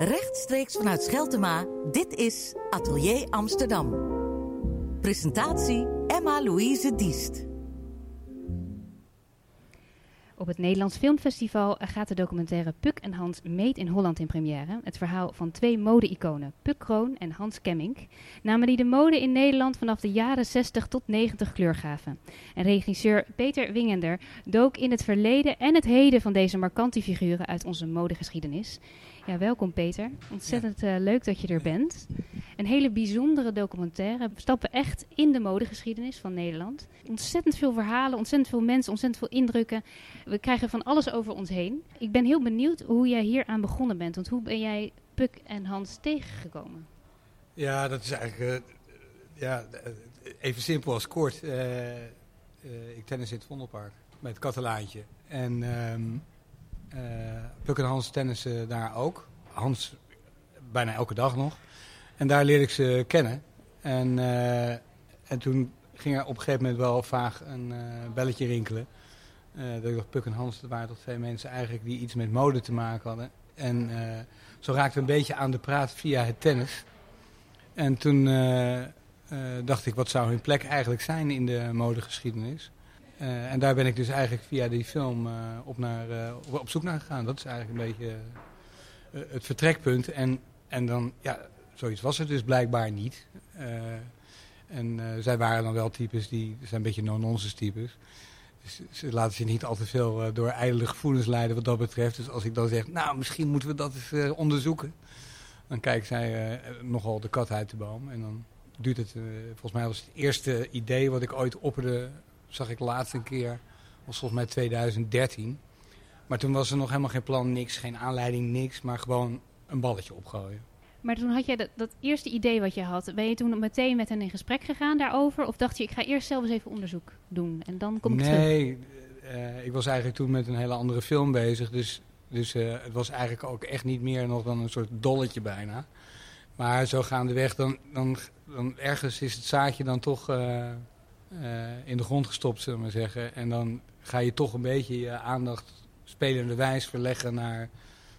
Rechtstreeks vanuit Scheltema, dit is Atelier Amsterdam. Presentatie Emma-Louise Diest. Op het Nederlands Filmfestival gaat de documentaire Puk en Hans Meet in Holland in première. Het verhaal van twee mode-iconen, Puk Kroon en Hans Kemmink. Namen die de mode in Nederland vanaf de jaren 60 tot 90 kleur gaven. En regisseur Peter Wingender dook in het verleden en het heden van deze markante figuren uit onze modegeschiedenis. Ja, welkom Peter. Ontzettend uh, leuk dat je er bent. Een hele bijzondere documentaire. We stappen echt in de modegeschiedenis van Nederland. Ontzettend veel verhalen, ontzettend veel mensen, ontzettend veel indrukken. We krijgen van alles over ons heen. Ik ben heel benieuwd hoe jij hier aan begonnen bent. Want hoe ben jij Puk en Hans tegengekomen? Ja, dat is eigenlijk uh, ja, even simpel als kort. Uh, ik tennis in het Vondelpark met het Katalaantje. En... Um, uh, Puk en Hans tennissen daar ook. Hans bijna elke dag nog. En daar leerde ik ze kennen. En, uh, en toen ging er op een gegeven moment wel vaag een uh, belletje rinkelen. dat ik dacht, Puk en Hans, dat waren toch twee mensen eigenlijk die iets met mode te maken hadden. En zo raakte een beetje aan de praat via het tennis. En toen dacht ik, wat zou hun plek eigenlijk zijn in de modegeschiedenis? Uh, en daar ben ik dus eigenlijk via die film uh, op, naar, uh, op, zoek naar gegaan. Dat is eigenlijk een beetje het vertrekpunt. En, en dan, ja, zoiets was het dus blijkbaar niet. en zij waren dan wel types die, zijn een beetje no-nonsense types. Dus ze laten zich niet al te veel door ijdele gevoelens leiden wat dat betreft. Dus als ik dan zeg, nou, misschien moeten we dat eens onderzoeken. Dan kijkt zij nogal de kat uit de boom. En dan duurt het, volgens mij was het eerste idee wat ik ooit opperde zag ik laatst een keer, was volgens mij 2013. Maar toen was er nog helemaal geen plan, niks, geen aanleiding, niks. Maar gewoon een balletje opgooien. Maar toen had jij dat, dat, eerste idee wat je had. Ben je toen meteen met hen in gesprek gegaan daarover? Of dacht je, ik ga eerst zelf eens even onderzoek doen en dan kom ik nee, terug? Nee, uh, ik was eigenlijk toen met een hele andere film bezig. Dus, dus uh, het was eigenlijk ook echt niet meer nog dan een soort dolletje bijna. Maar zo gaandeweg, dan, dan, dan ergens is het zaadje dan toch... Uh, in de grond gestopt, zullen we maar zeggen. En dan ga je toch een beetje je aandacht spelende wijs verleggen naar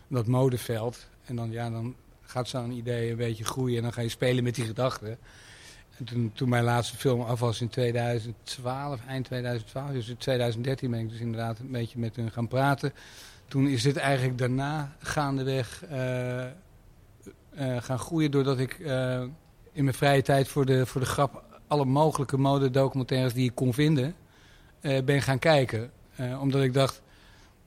dat modeveld. En dan, ja, dan gaat zo'n idee een beetje groeien en dan ga je spelen met die gedachten. En toen, toen mijn laatste film af was in 2012, eind 2012, dus in 2013 ben ik dus inderdaad een beetje met hun gaan praten. Toen is dit eigenlijk daarna gaandeweg uh, uh, gaan groeien doordat ik in mijn vrije tijd voor de, voor de grap alle mogelijke modedocumentaires die ik kon vinden, uh, ben gaan kijken. Uh, omdat ik dacht,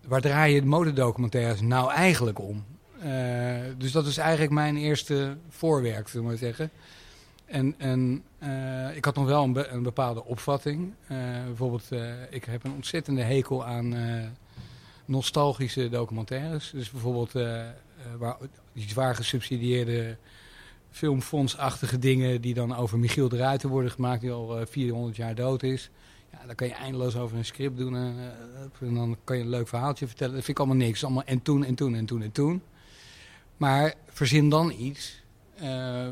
waar draai je de modedocumentaires nou eigenlijk om? Uh, dus dat is eigenlijk mijn eerste voorwerk, zullen we maar zeggen. En, en ik had nog wel een bepaalde opvatting. bijvoorbeeld, ik heb een ontzettende hekel aan nostalgische documentaires. Dus bijvoorbeeld waar, die zwaar gesubsidieerde filmfondsachtige dingen die dan over Michiel de Ruiter worden gemaakt, die al uh, eh, 400 jaar dood is. Ja, dan kan je eindeloos over een script doen en, en, dan kan je een leuk verhaaltje vertellen. Dat vind ik allemaal niks. Allemaal en toen en toen en toen en toen. Maar verzin dan iets uh,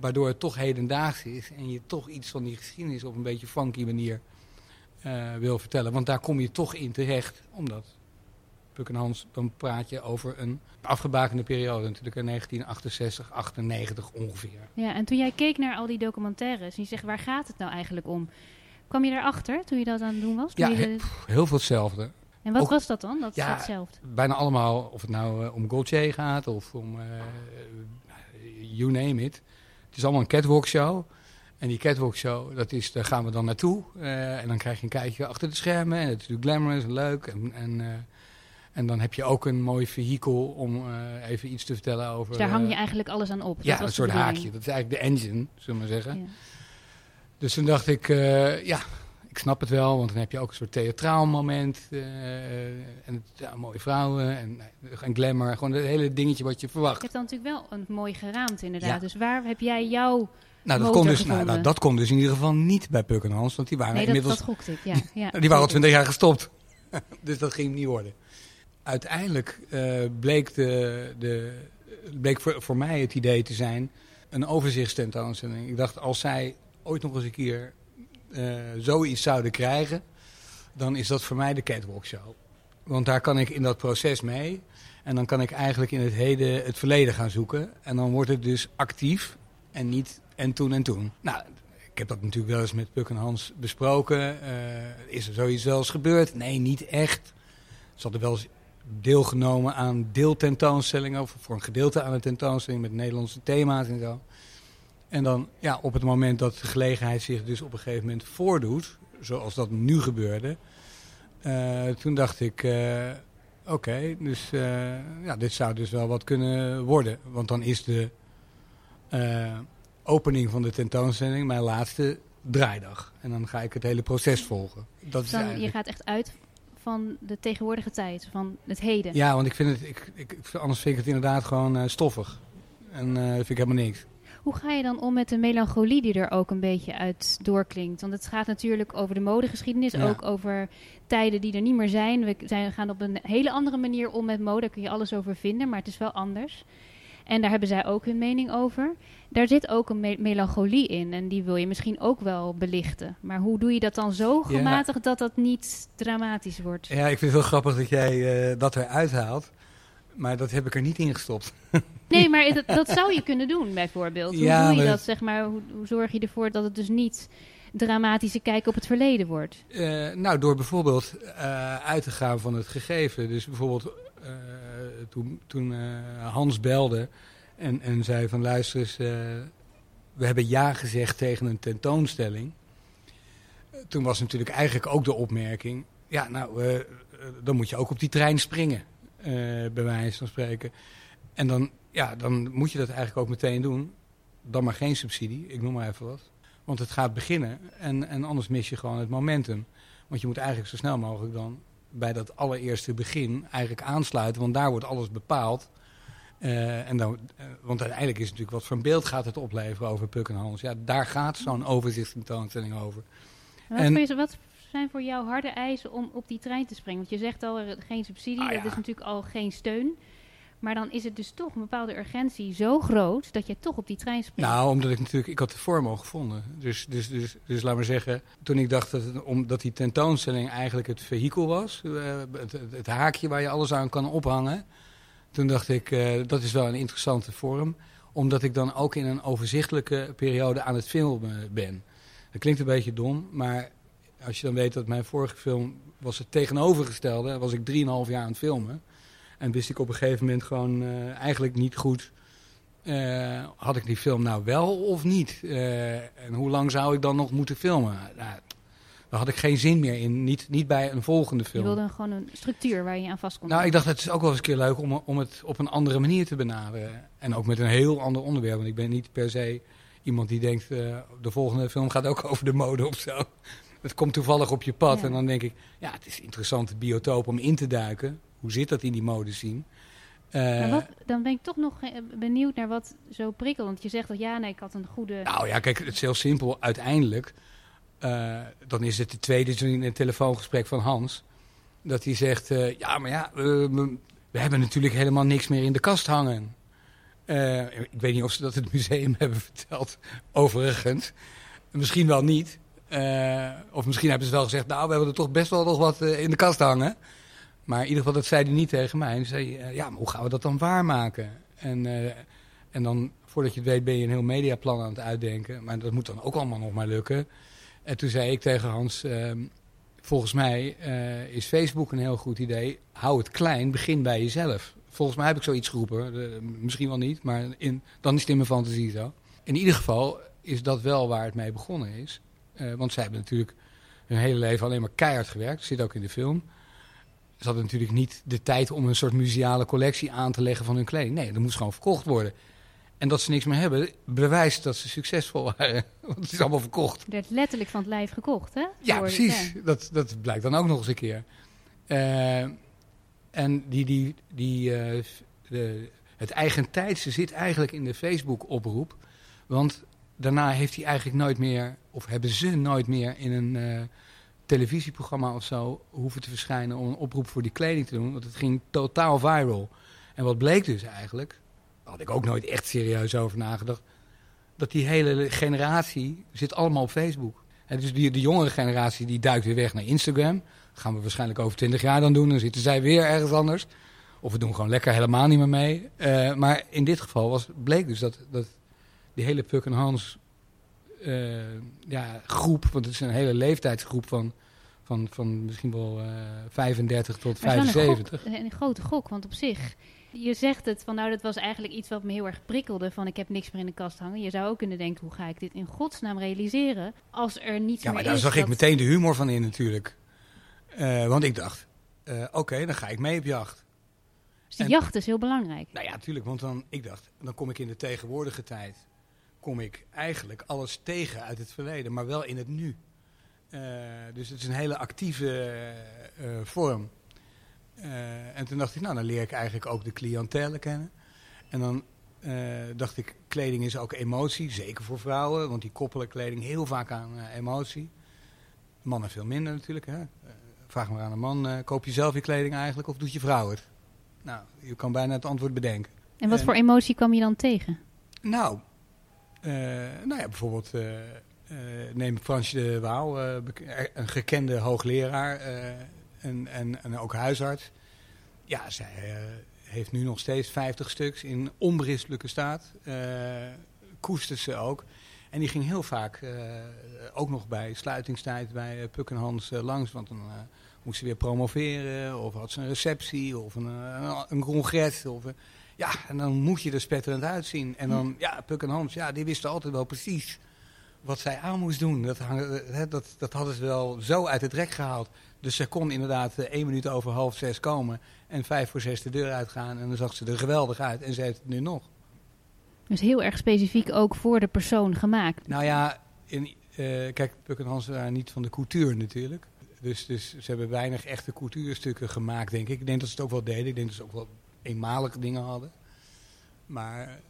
waardoor het toch hedendaags is en je toch iets van die geschiedenis op een beetje funky manier wil vertellen. Want daar kom je toch in terecht, omdat Puk en Hans, dan praat je over een afgebakende periode, natuurlijk in 1968, 98 ongeveer. Ja, en toen jij keek naar al die documentaires en je zegt, waar gaat het nou eigenlijk om? Kwam je erachter toen je dat aan het doen was? Ja, de... heel veel hetzelfde. En wat Ook, was dat dan? Dat ja, hetzelfde? bijna allemaal, of het nou uh, om Gaultier gaat of om, uh, you name it. Het is allemaal een catwalk show. En die catwalk show, dat is, daar gaan we dan naartoe. Uh, en dan krijg je een kijkje achter de schermen. En het is natuurlijk glamorous en leuk. En, en en dan heb je ook een mooi vehikel om uh, even iets te vertellen over... Dus daar hang je eigenlijk alles aan op? Ja, een soort haakje. Dat is eigenlijk de engine, zullen we maar zeggen. Ja. Dus toen dacht ik, uh, ja, ik snap het wel. Want dan heb je ook een soort theatraal moment. Uh, en ja, mooie vrouwen en, en glamour. Gewoon het hele dingetje wat je verwacht. Je hebt dan natuurlijk wel een mooi geraamte inderdaad. Ja. Dus waar heb jij jouw... Nou, dat kon, dus, nou, nou, dat kon dus in ieder geval niet bij Puk en Hans. Want die waren nee, inmiddels... dat gokte ik, ja. ja die waren al twintig jaar gestopt. dus dat ging niet worden uiteindelijk uh, bleek, de, de, bleek voor, mij het idee te zijn een overzichtstentoonstelling. Ik dacht, als zij ooit nog eens een keer uh, zoiets zouden krijgen, dan is dat voor mij de catwalk show. Want daar kan ik in dat proces mee. En dan kan ik eigenlijk in het heden het verleden gaan zoeken. En dan wordt het dus actief en niet en toen en toen. Nou, ik heb dat natuurlijk wel eens met Puk en Hans besproken. Uh, is er zoiets wel eens gebeurd? Nee, niet echt. Ze hadden wel eens deelgenomen aan deeltentoonstellingen... of voor een gedeelte aan een tentoonstelling met Nederlandse thema's en zo. En dan, ja, op het moment dat de gelegenheid zich dus op een gegeven moment voordoet... zoals dat nu gebeurde... Uh, toen dacht ik, uh, oké, dus ja, dit zou dus wel wat kunnen worden. Want dan is de opening van de tentoonstelling mijn laatste draaidag. En dan ga ik het hele proces volgen. Dat is dan, eigenlijk... Je gaat echt uit van de tegenwoordige tijd, van het heden. Ja, want ik vind het, ik, ik, anders vind ik het inderdaad gewoon uh, stoffig. En uh, vind ik helemaal niks. Hoe ga je dan om met de melancholie die er ook een beetje uit doorklinkt? Want het gaat natuurlijk over de modegeschiedenis, ook over tijden die er niet meer zijn. We zijn, gaan op een hele andere manier om met mode, daar kun je alles over vinden, maar het is wel anders. En daar hebben zij ook hun mening over. Daar zit ook een melancholie in en die wil je misschien ook wel belichten. Maar hoe doe je dat dan zo gematigd dat dat niet dramatisch wordt? Ja, ik vind het wel grappig dat jij uh, dat eruit haalt. Maar dat heb ik er niet in gestopt. Nee, maar dat, dat zou je kunnen doen bijvoorbeeld. Hoe doe je dat, zeg maar? Hoe, hoe, zorg je ervoor dat het dus niet dramatische kijk op het verleden wordt? Uh, nou, door bijvoorbeeld uh, uit te gaan van het gegeven. Dus bijvoorbeeld toen, toen Hans belde en, en zei van luister eens, uh, we hebben ja gezegd tegen een tentoonstelling. Toen was natuurlijk eigenlijk ook de opmerking, ja nou, dan moet je ook op die trein springen, bij wijze van spreken. En dan, ja, dan moet je dat eigenlijk ook meteen doen. Dan maar geen subsidie, ik noem maar even wat. Want het gaat beginnen en, en anders mis je gewoon het momentum. Want je moet eigenlijk zo snel mogelijk dan bij dat allereerste begin eigenlijk aansluiten. Want daar wordt alles bepaald. Uh, en dan, uh, want uiteindelijk is het natuurlijk wat voor een beeld gaat het opleveren over Puk en Hans. Ja, daar gaat zo'n overzichtstentoonstelling over. Wat, en, wat, zijn voor jou harde eisen om op die trein te springen? Want je zegt al, geen subsidie, ah, dat is natuurlijk al geen steun. Maar dan is het dus toch een bepaalde urgentie zo groot dat je toch op die trein springt. Nou, omdat ik natuurlijk, ik had de vorm al gevonden. Dus, dus, dus, dus laat maar zeggen, toen ik dacht dat, omdat die tentoonstelling eigenlijk het vehikel was, uh, het, het, haakje waar je alles aan kan ophangen toen dacht ik, uh, dat is wel een interessante vorm. Omdat ik dan ook in een overzichtelijke periode aan het filmen ben. Dat klinkt een beetje dom, maar als je dan weet dat mijn vorige film was het tegenovergestelde. Was ik 3,5 jaar aan het filmen. En wist ik op een gegeven moment gewoon uh, eigenlijk niet goed... Uh, had ik die film nou wel of niet? en hoe lang zou ik dan nog moeten filmen? Nou, daar had ik geen zin meer in. Niet, niet bij een volgende film. Je wilde gewoon een structuur waar je aan vast kon. Nou, ik dacht het is ook wel eens een keer leuk om, om het op een andere manier te benaderen. En ook met een heel ander onderwerp. Want ik ben niet per se iemand die denkt, uh, de volgende film gaat ook over de mode of zo. Het komt toevallig op je pad. En dan denk ik, ja, het is een interessante biotoop om in te duiken. Hoe zit dat in die mode zien? Uh, wat, dan ben ik toch nog benieuwd naar wat zo prikkelt. Want je zegt dat ja, nee, ik had een goede... Nou ja, kijk, het is heel simpel. Uiteindelijk uh, dan is het de tweede in een telefoongesprek van Hans. Dat hij zegt, uh, ja, maar ja, we, we, hebben natuurlijk helemaal niks meer in de kast hangen. Ik weet niet of ze dat het museum hebben verteld, overigens. Misschien wel niet. of misschien hebben ze wel gezegd, nou, we hebben er toch best wel nog wat in de kast hangen. Maar in ieder geval, dat zei hij niet tegen mij. Hij zei, ja, maar hoe gaan we dat dan waarmaken? En, en dan, voordat je het weet, ben je een heel mediaplan aan het uitdenken. Maar dat moet dan ook allemaal nog maar lukken. En toen zei ik tegen Hans, ehm, volgens mij uh, is Facebook een heel goed idee. Hou het klein, begin bij jezelf. Volgens mij heb ik zoiets geroepen, misschien wel niet, maar in, dan is het in mijn fantasie zo. In ieder geval is dat wel waar het mee begonnen is. Want zij hebben natuurlijk hun hele leven alleen maar keihard gewerkt. Dat zit ook in de film. Ze hadden natuurlijk niet de tijd om een soort museale collectie aan te leggen van hun kleding. Nee, dat moest gewoon verkocht worden. En dat ze niks meer hebben, bewijst dat ze succesvol waren. Want het is allemaal verkocht. Het werd letterlijk van het lijf gekocht, hè? Ja, precies. Dat, dat blijkt dan ook nog eens een keer. Uh, en die, die, die, uh, de, het eigentijdse zit eigenlijk in de Facebook-oproep. Want daarna heeft hij eigenlijk nooit meer, of hebben ze nooit meer in een uh, televisieprogramma of zo hoeven te verschijnen om een oproep voor die kleding te doen. Want het ging totaal viral. En wat bleek dus eigenlijk? had ik ook nooit echt serieus over nagedacht. Dat die hele generatie zit allemaal op Facebook. En dus die, de jongere generatie die duikt weer weg naar Instagram. gaan we waarschijnlijk over twintig jaar dan doen. Dan zitten zij weer ergens anders. Of we doen gewoon lekker helemaal niet meer mee. Eh, maar in dit geval was, bleek dus dat, dat die hele Puk en Hans eh, ja, groep... want het is een hele leeftijdsgroep van, van, van misschien wel uh, 35 tot Maar het is wel 75. Een, gok, een grote gok, want op zich... Je zegt het van nou, dat was eigenlijk iets wat me heel erg prikkelde. Van ik heb niks meer in de kast hangen. Je zou ook kunnen denken, hoe ga ik dit in godsnaam realiseren? Als er niets Ja, meer maar daar is. zag ik meteen de humor van in natuurlijk. Eh, want ik dacht, eh, oké, dan ga ik mee op jacht. Dus die en- jacht is heel belangrijk. Nou ja, natuurlijk, want dan, ik dacht, dan kom ik in de tegenwoordige tijd, kom ik eigenlijk alles tegen uit het verleden, maar wel in het nu. Eh, dus het is een hele actieve eh, eh, vorm. En toen dacht ik, nou, dan leer ik eigenlijk ook de cliëntele kennen. En dan dacht ik, kleding is ook emotie, zeker voor vrouwen, want die koppelen kleding heel vaak aan emotie. Mannen veel minder natuurlijk. Hè? Vraag maar aan een man, koop je zelf je kleding eigenlijk of doet je vrouw het? Nou, je kan bijna het antwoord bedenken. En wat en- voor emotie kwam je dan tegen? Nou, nou ja, bijvoorbeeld neem Fransje de Waal, eh, er- een gekende hoogleraar eh, en, en, en ook huisarts. Ja, zij eh, heeft nu nog steeds 50 stuks in onberispelijke staat. eh koestert ze ook. En die ging heel vaak, eh, ook nog bij sluitingstijd bij eh, Puk en Hans eh, langs. Want dan eh, moest ze weer promoveren, of had ze een receptie, of een, eh, een congres. Of, ja, en dan moet je er spetterend uitzien. En dan, ja, Puk en Hans, ja, die wisten altijd wel precies wat zij aan moest doen. Dat, eh, hè, dat, dat hadden ze wel zo uit het rek gehaald. Dus ze kon inderdaad eh, één minuut over half zes komen en vijf voor zes de deur uitgaan. En dan zag ze er geweldig uit en ze heeft het nu nog. Dus heel erg specifiek ook voor de persoon gemaakt. Nou ja, in, eh, kijk, Puk en Hans waren niet van de couture natuurlijk. Dus, dus ze hebben weinig echte couturestukken gemaakt, denk ik. Ik denk dat ze het ook wel deden. Ik denk dat ze ook wel eenmalige dingen hadden. Maar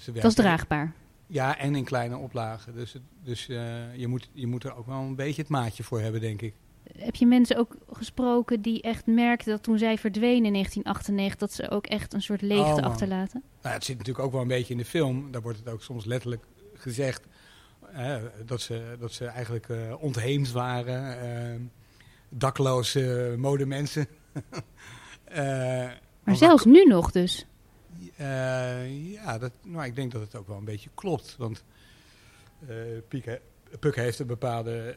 ze Dat is draagbaar. Ja, en in kleine oplagen. Dus, dus eh, je, moet, je moet er ook wel een beetje het maatje voor hebben, denk ik. Heb je mensen ook gesproken die echt merkten dat toen zij verdwenen in 1998, dat ze ook echt een soort leegte Oh, achterlaten? Nou, het zit natuurlijk ook wel een beetje in de film. Daar wordt het ook soms letterlijk gezegd. eh, dat, ze, dat ze eigenlijk eh, ontheemd waren. dakloze modemensen. Eh, Maar zelfs nu nog dus. Eh, ja, dat, nou, ik denk dat het ook wel een beetje klopt. Want eh Piek he- Puk heeft een bepaalde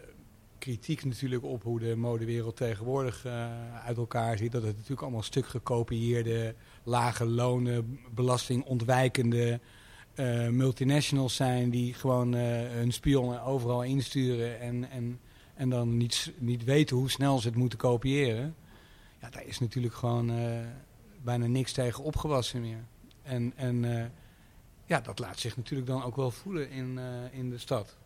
kritiek natuurlijk op hoe de modewereld tegenwoordig eh, uit elkaar ziet. Dat het natuurlijk allemaal stuk gekopieerde, lage lonen, belastingontwijkende eh, multinationals zijn die gewoon eh, hun spionnen overal insturen en, en, en dan niet, niet weten hoe snel ze het moeten kopiëren. Ja, daar is natuurlijk gewoon eh, bijna niks tegen opgewassen meer. En, en eh, ja, dat laat zich natuurlijk dan ook wel voelen in, eh, in de stad.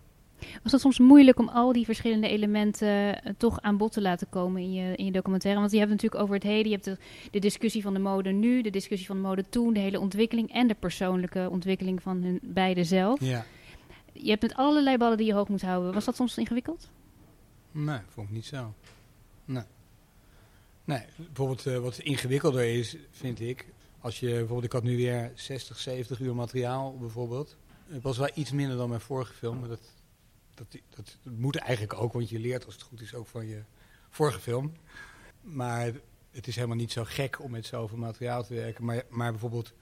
Was het soms moeilijk om al die verschillende elementen eh, toch aan bod te laten komen in je, in je documentaire? Want je hebt het natuurlijk over het heden, je hebt de, de discussie van de mode nu, de discussie van de mode toen, de hele ontwikkeling en de persoonlijke ontwikkeling van hun beiden zelf. Ja. Je hebt met allerlei ballen die je hoog moet houden. Was dat soms ingewikkeld? Nee, vond ik niet zo. Nee. Nee, bijvoorbeeld wat ingewikkelder is, vind ik. Als je bijvoorbeeld, ik had nu weer 60, 70 uur materiaal bijvoorbeeld. Het was wel iets minder dan mijn vorige film. Maar dat, dat, dat, moet eigenlijk ook, want je leert als het goed is ook van je vorige film. Maar het is helemaal niet zo gek om met zoveel materiaal te werken. Maar, maar bijvoorbeeld,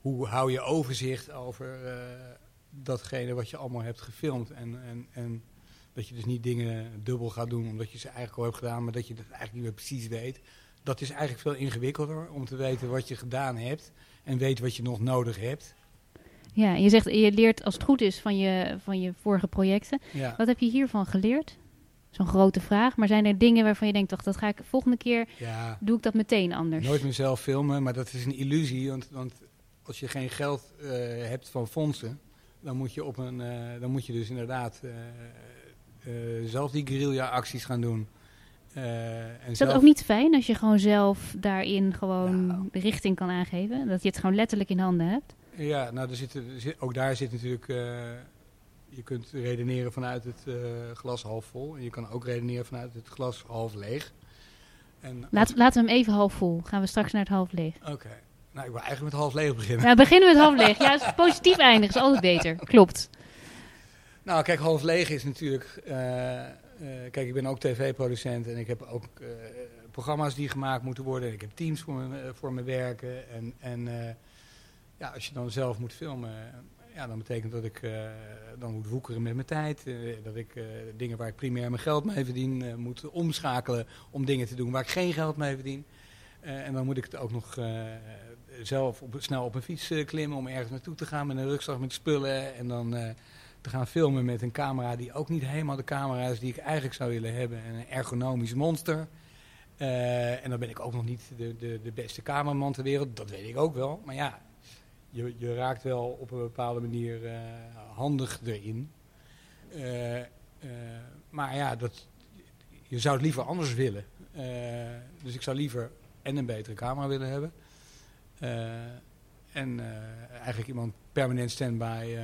hoe hou je overzicht over eh, datgene wat je allemaal hebt gefilmd? En, en, en dat je dus niet dingen dubbel gaat doen omdat je ze eigenlijk al hebt gedaan, maar dat je dat eigenlijk niet meer precies weet. Dat is eigenlijk veel ingewikkelder om te weten wat je gedaan hebt en weet wat je nog nodig hebt. Ja, je zegt je leert als het goed is van je, van je vorige projecten. Ja, Wat heb je hiervan geleerd? Zo'n grote vraag. Maar zijn er dingen waarvan je denkt, toch, dat ga ik volgende keer, ja doe ik dat meteen anders? nooit meer zelf filmen, maar dat is een illusie. Want, want als je geen geld eh, hebt van fondsen, dan moet je, op een, eh, dan moet je dus inderdaad eh, zelf die guerrilla-acties gaan doen. Eh, en Is dat zelf- ook niet fijn als je gewoon zelf daarin gewoon Nou. de richting kan aangeven? Dat je het gewoon letterlijk in handen hebt? Ja, nou, er zit, ook daar zit natuurlijk... eh, je kunt redeneren vanuit het eh, glas half vol. En je kan ook redeneren vanuit het glas half leeg. En, Laat, laten we hem even half vol. Gaan we straks naar het half leeg. Oké. Nou, ik wil eigenlijk met half leeg beginnen. Nou, beginnen met half leeg. Ja, positief eindigen is altijd beter. Klopt. Nou, kijk, half leeg is natuurlijk... kijk, ik ben ook tv-producent en ik heb ook uh, programma's die gemaakt moeten worden. Ik heb teams voor me, voor me werken. En, en ja, als je dan zelf moet filmen, ja, dan betekent dat ik dan moet woekeren met mijn tijd. dat ik dingen waar ik primair mijn geld mee verdien, moet omschakelen om dingen te doen waar ik geen geld mee verdien. en dan moet ik het ook nog zelf op, snel op een fiets klimmen om ergens naartoe te gaan met een rugzak met spullen. En dan te gaan filmen met een camera die ook niet helemaal de camera is die ik eigenlijk zou willen hebben. En een ergonomisch monster. Uh, en dan ben ik ook nog niet de, de, de beste cameraman ter wereld, dat weet ik ook wel. Maar ja, je, je raakt wel op een bepaalde manier uh, handig erin. Uh, maar ja, dat, je zou het liever anders willen. dus ik zou liever en een betere camera willen hebben. en eigenlijk iemand permanent standby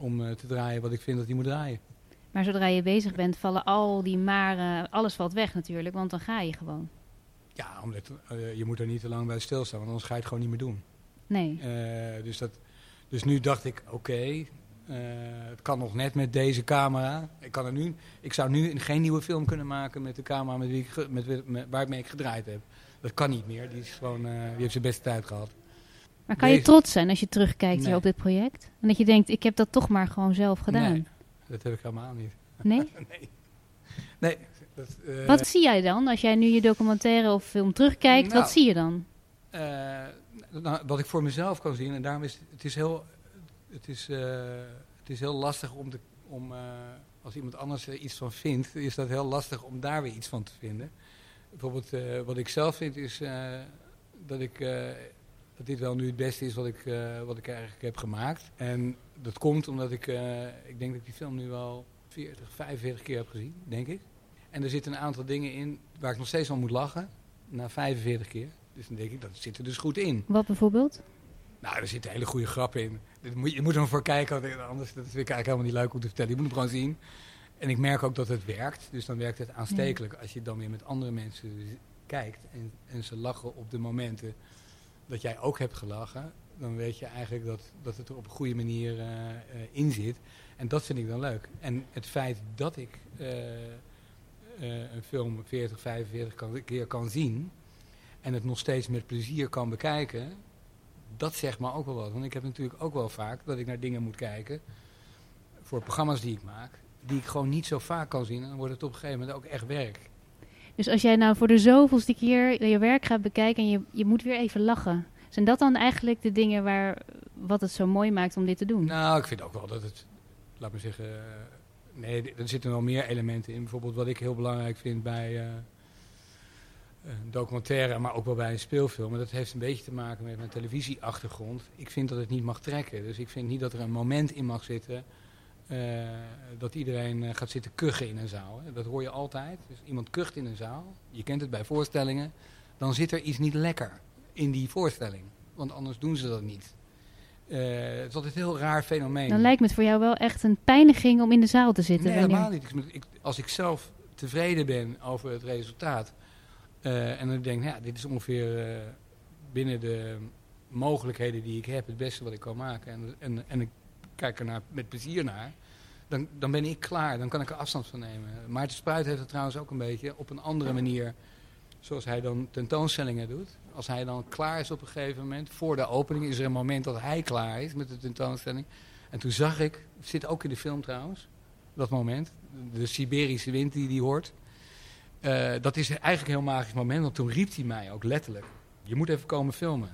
om eh, te draaien wat ik vind dat hij moet draaien. Maar zodra je bezig bent, vallen al die maren, alles valt weg natuurlijk, want dan ga je gewoon. Ja, omdat, uh, je moet er niet te lang bij stilstaan, want anders ga je het gewoon niet meer doen. Nee. Uh, dus, dat, dus nu dacht ik, oké, okay, uh, het kan nog net met deze camera. Ik, kan er nu, ik zou nu geen nieuwe film kunnen maken met de camera met wie ik, met, met, waar ik gedraaid heb. Dat kan niet meer, die, is gewoon, die heeft zijn beste tijd gehad. Maar kan je trots zijn als je terugkijkt nee. op dit project? En dat je denkt, ik heb dat toch maar gewoon zelf gedaan. Nee, dat heb ik helemaal niet. Nee? nee. nee dat, uh, wat zie jij dan als jij nu je documentaire of film terugkijkt? Nou, wat zie je dan? Uh, nou, wat ik voor mezelf kan zien, en daarom is het is heel, het is, uh, het is heel lastig om, de, om als iemand anders er iets van vindt, is dat heel lastig om daar weer iets van te vinden. Bijvoorbeeld wat ik zelf vind is dat ik dat dit wel nu het beste is wat ik, uh, wat ik eigenlijk heb gemaakt. En dat komt omdat ik, uh, ik denk dat ik die film nu al 40, 45 keer heb gezien, denk ik. En er zitten een aantal dingen in waar ik nog steeds aan moet lachen, na 45 keer. Dus dan denk ik, dat zit er dus goed in. Wat bijvoorbeeld? Nou, er zitten hele goede grappen in. Moet, je moet er voor kijken, anders dat vind ik eigenlijk helemaal niet leuk om te vertellen. Je moet hem gewoon zien. En ik merk ook dat het werkt. Dus dan werkt het aanstekelijk als je dan weer met andere mensen kijkt. En, en ze lachen op de momenten dat jij ook hebt gelachen, dan weet je eigenlijk dat, dat het er op een goede manier uh, in zit. En dat vind ik dan leuk. En het feit dat ik uh, een film 40, 45 kan, keer kan zien en het nog steeds met plezier kan bekijken, dat zegt me ook wel wat. Want ik heb natuurlijk ook wel vaak dat ik naar dingen moet kijken voor programma's die ik maak, die ik gewoon niet zo vaak kan zien. En dan wordt het op een gegeven moment ook echt werk. Dus als jij nou voor de zoveelste keer je werk gaat bekijken en je, je moet weer even lachen. Zijn dat dan eigenlijk de dingen waar, wat het zo mooi maakt om dit te doen? Nou, ik vind ook wel dat het, laat me zeggen, nee, er zitten wel meer elementen in. Bijvoorbeeld wat ik heel belangrijk vind bij een documentaire, maar ook wel bij een speelfilm. En dat heeft een beetje te maken met mijn televisieachtergrond. Ik vind dat het niet mag trekken. Dus ik vind niet dat er een moment in mag zitten uh, dat iedereen uh, gaat zitten kuchen in een zaal. Hè. Dat hoor je altijd. Dus iemand kucht in een zaal, je kent het bij voorstellingen, dan zit er iets niet lekker in die voorstelling. Want anders doen ze dat niet. Uh, het is altijd een heel raar fenomeen. Dan lijkt me het voor jou wel echt een pijniging om in de zaal te zitten. Nee, helemaal niet. Ik, als ik zelf tevreden ben over het resultaat. en dan denk ik, nou ja, dit is ongeveer binnen de mogelijkheden die ik heb, het beste wat ik kan maken. En, en, en ik kijk er met plezier naar. Dan, dan ben ik klaar, dan kan ik er afstand van nemen. Maarten Spruit heeft het trouwens ook een beetje op een andere manier, zoals hij dan tentoonstellingen doet. Als hij dan klaar is op een gegeven moment, voor de opening is er een moment dat hij klaar is met de tentoonstelling. En toen zag ik, zit ook in de film trouwens, dat moment, de Siberische wind die hij hoort. Uh, dat is eigenlijk een heel magisch moment, want toen riep hij mij ook letterlijk. Je moet even komen filmen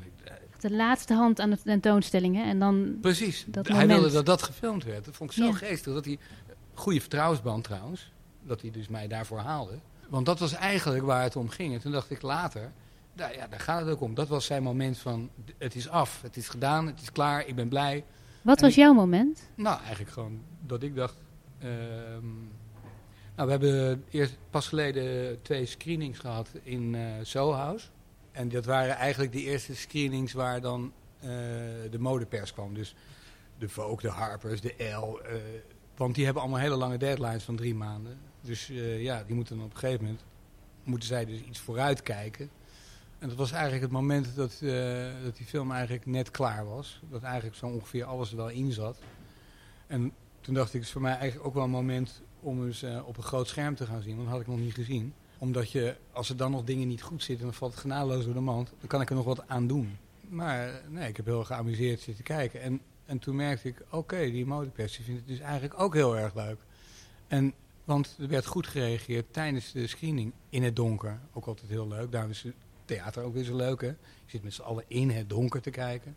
de laatste hand aan de tentoonstellingen. En dan Precies. Dat hij wilde dat dat gefilmd werd. Dat vond ik zo geestig. Dat hij, goede vertrouwensband trouwens, dat hij dus mij daarvoor haalde. Want dat was eigenlijk waar het om ging. En toen dacht ik later, nou ja, daar gaat het ook om. Dat was zijn moment van, het is af, het is gedaan, het is klaar, ik ben blij. Wat was jouw moment? Nou, eigenlijk gewoon dat ik dacht... Uh, nou, we hebben eerst pas geleden twee screenings gehad in uh, Soho House. En dat waren eigenlijk de eerste screenings waar dan uh, de modepers kwam. Dus de Vogue, de Harpers, de L. Uh, want die hebben allemaal hele lange deadlines van drie maanden. Dus uh, ja, die moeten dan op een gegeven moment... moeten zij dus iets vooruit kijken. En dat was eigenlijk het moment dat, dat die film eigenlijk net klaar was. Dat eigenlijk zo ongeveer alles er wel in zat. En toen dacht ik, het is voor mij eigenlijk ook wel een moment om eens eh, op een groot scherm te gaan zien. Want dat had ik nog niet gezien. Omdat je, als er dan nog dingen niet goed zitten, dan valt het genadeloos door de mand. Dan kan ik er nog wat aan doen. Maar nee, ik heb heel geamuseerd zitten kijken. En, en toen merkte ik, oké, die emotiepers vindt het dus eigenlijk ook heel erg leuk. En, want er werd goed gereageerd tijdens de screening in het donker. Ook altijd heel leuk. Daarom is het theater ook weer zo leuk, hè. Je zit met z'n allen in het donker te kijken.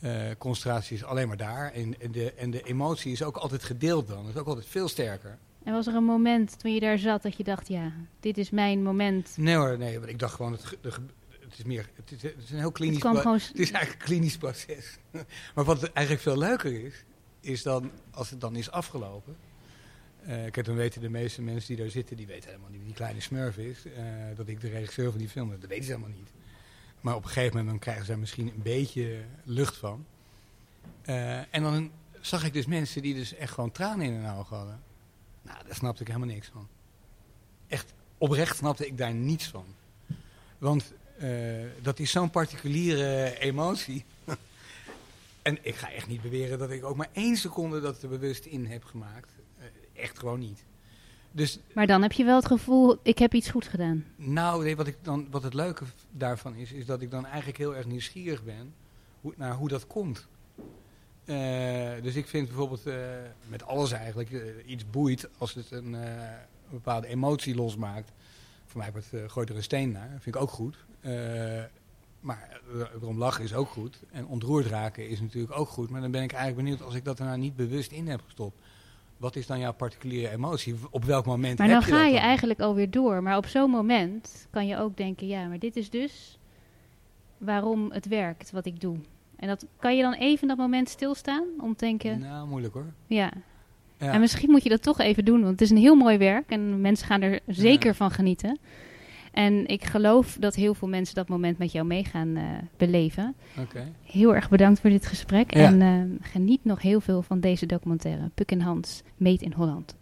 Eh, concentratie is alleen maar daar. En, en, de, en de emotie is ook altijd gedeeld dan. Dat is ook altijd veel sterker. En was er een moment toen je daar zat dat je dacht, ja, dit is mijn moment? Nee hoor, nee. Want ik dacht gewoon, het, het is meer, het is, het is een heel Het klinisch gewoon... Het is eigenlijk een klinisch proces. maar wat eigenlijk veel leuker is, is dan als het dan is afgelopen. Eh, kijk, dan weten de meeste mensen die daar zitten, die weten helemaal niet wie die kleine smurf is. eh, dat ik de regisseur van die film ben. Dat weten ze helemaal niet. Maar op een gegeven moment dan krijgen ze daar misschien een beetje lucht van. Eh, en dan zag ik dus mensen die dus echt gewoon tranen in hun ogen hadden. Nou, daar snapte ik helemaal niks van. Echt oprecht snapte ik daar niets van. Want eh, dat is zo'n particuliere emotie. en ik ga echt niet beweren dat ik ook maar één seconde dat er bewust in heb gemaakt. Eh, echt gewoon niet. Dus Maar dan heb je wel het gevoel, ik heb iets goed gedaan. nou, nee, wat, ik dan, wat het leuke daarvan is, is dat ik dan eigenlijk heel erg nieuwsgierig ben hoe, naar hoe dat komt. Eh, dus ik vind bijvoorbeeld eh, met alles eigenlijk eh, iets boeit als het een, een bepaalde emotie losmaakt. Voor mij wordt, eh, gooit er een steen naar, vind ik ook goed. Maar erom lachen is ook goed. En ontroerd raken is natuurlijk ook goed. Maar dan ben ik eigenlijk benieuwd als ik dat er nou niet bewust in heb gestopt. Wat is dan jouw particuliere emotie? Op welk moment Maar heb dan je ga dat je dan? eigenlijk alweer door. Maar op zo'n moment kan je ook denken, ja, maar dit is dus waarom het werkt wat ik doe. En dat kan je dan even dat moment stilstaan om te denken, Nou, moeilijk hoor. ja. Ja. En misschien moet je dat toch even doen, want het is een heel mooi werk en mensen gaan er zeker Ja. van genieten. En ik geloof dat heel veel mensen dat moment met jou mee gaan eh, beleven. Oké. Heel erg bedankt voor dit gesprek. Ja. En eh, geniet nog heel veel van deze documentaire. Puk en Hans, Meet in Holland.